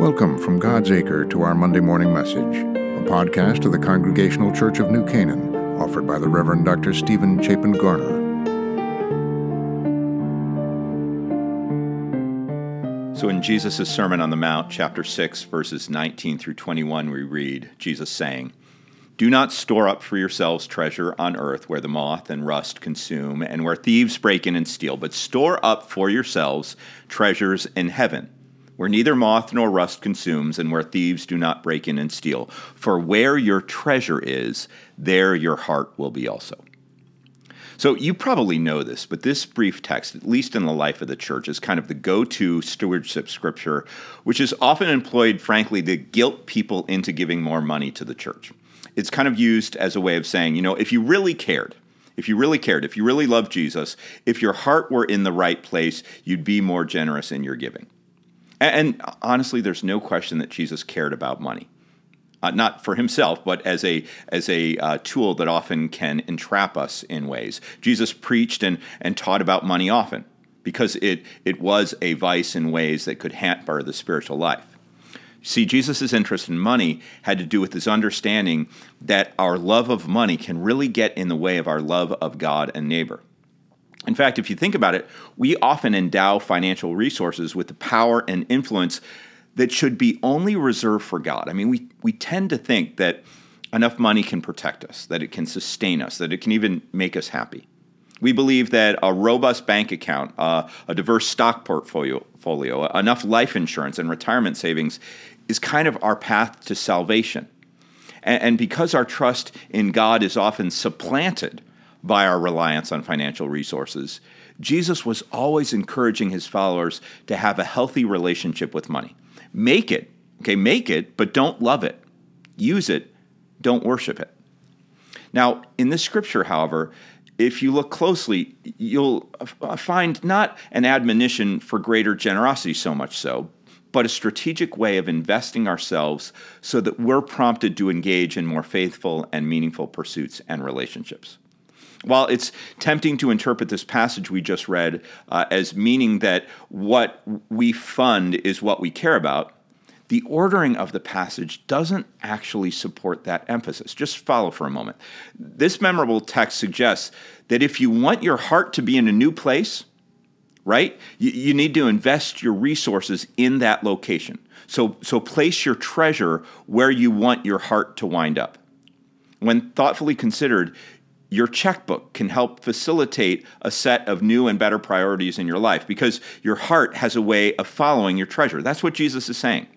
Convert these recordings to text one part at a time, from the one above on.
Welcome from God's Acre to our Monday morning message, a podcast of the Congregational Church of New Canaan, offered by the Reverend Dr. Stephen Chapin Garner. So, in Jesus' Sermon on the Mount, chapter 6, verses 19 through 21, we read Jesus saying, Do not store up for yourselves treasure on earth where the moth and rust consume and where thieves break in and steal, but store up for yourselves treasures in heaven where neither moth nor rust consumes, and where thieves do not break in and steal. For where your treasure is, there your heart will be also. So you probably know this, but this brief text, at least in the life of the church, is kind of the go to stewardship scripture, which is often employed, frankly, to guilt people into giving more money to the church. It's kind of used as a way of saying, you know, if you really cared, if you really cared, if you really loved Jesus, if your heart were in the right place, you'd be more generous in your giving. And, honestly, there's no question that Jesus cared about money. Uh, not for himself, but as a as a uh, tool that often can entrap us in ways. Jesus preached and and taught about money often because it it was a vice in ways that could hamper the spiritual life. See, Jesus' interest in money had to do with his understanding that our love of money can really get in the way of our love of God and neighbor. In fact, if you think about it, we often endow financial resources with the power and influence that should be only reserved for God. I mean, we, we tend to think that enough money can protect us, that it can sustain us, that it can even make us happy. We believe that a robust bank account, uh, a diverse stock portfolio, folio, enough life insurance and retirement savings is kind of our path to salvation. And, and because our trust in God is often supplanted by our reliance on financial resources, Jesus was always encouraging his followers to have a healthy relationship with money. Make it, okay, make it, but don't love it. Use it, don't worship it. Now, in this scripture, however, if you look closely, you'll find not an admonition for greater generosity so much so, but a strategic way of investing ourselves so that we're prompted to engage in more faithful and meaningful pursuits and relationships. While it's tempting to interpret this passage we just read uh, as meaning that what we fund is what we care about, the ordering of the passage doesn't actually support that emphasis. Just follow for a moment. This memorable text suggests that if you want your heart to be in a new place, right, you, you need to invest your resources in that location. So, so place your treasure where you want your heart to wind up. When thoughtfully considered, your checkbook can help facilitate a set of new and better priorities in your life because your heart has a way of following your treasure. That's what Jesus is saying.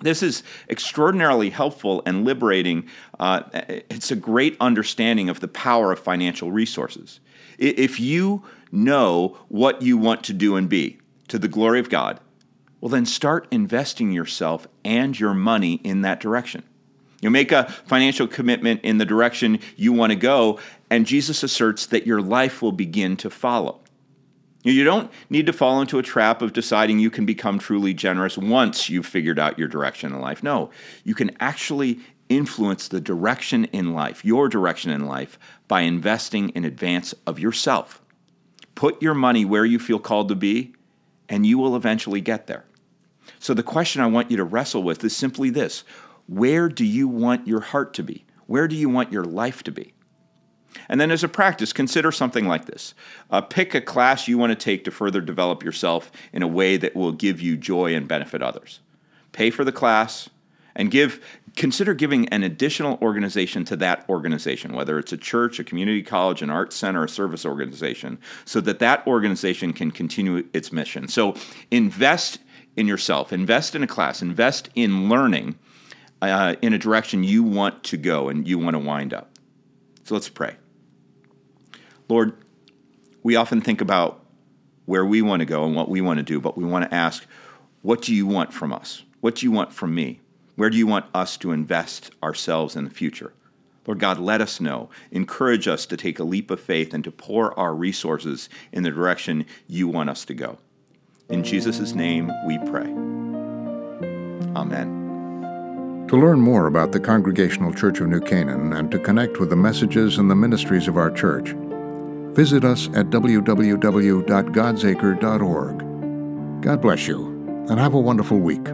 This is extraordinarily helpful and liberating. Uh, it's a great understanding of the power of financial resources. If you know what you want to do and be to the glory of God, well, then start investing yourself and your money in that direction. You make a financial commitment in the direction you want to go, and Jesus asserts that your life will begin to follow. You don't need to fall into a trap of deciding you can become truly generous once you've figured out your direction in life. No, you can actually influence the direction in life, your direction in life, by investing in advance of yourself. Put your money where you feel called to be, and you will eventually get there. So, the question I want you to wrestle with is simply this where do you want your heart to be? Where do you want your life to be? And then, as a practice, consider something like this uh, pick a class you want to take to further develop yourself in a way that will give you joy and benefit others. Pay for the class and give consider giving an additional organization to that organization whether it's a church a community college an arts center a service organization so that that organization can continue its mission so invest in yourself invest in a class invest in learning uh, in a direction you want to go and you want to wind up. So let's pray. Lord, we often think about where we want to go and what we want to do, but we want to ask, what do you want from us? What do you want from me? Where do you want us to invest ourselves in the future? Lord God, let us know. Encourage us to take a leap of faith and to pour our resources in the direction you want us to go. In Jesus' name we pray. Amen. To learn more about the Congregational Church of New Canaan and to connect with the messages and the ministries of our church, visit us at www.godsacre.org. God bless you, and have a wonderful week.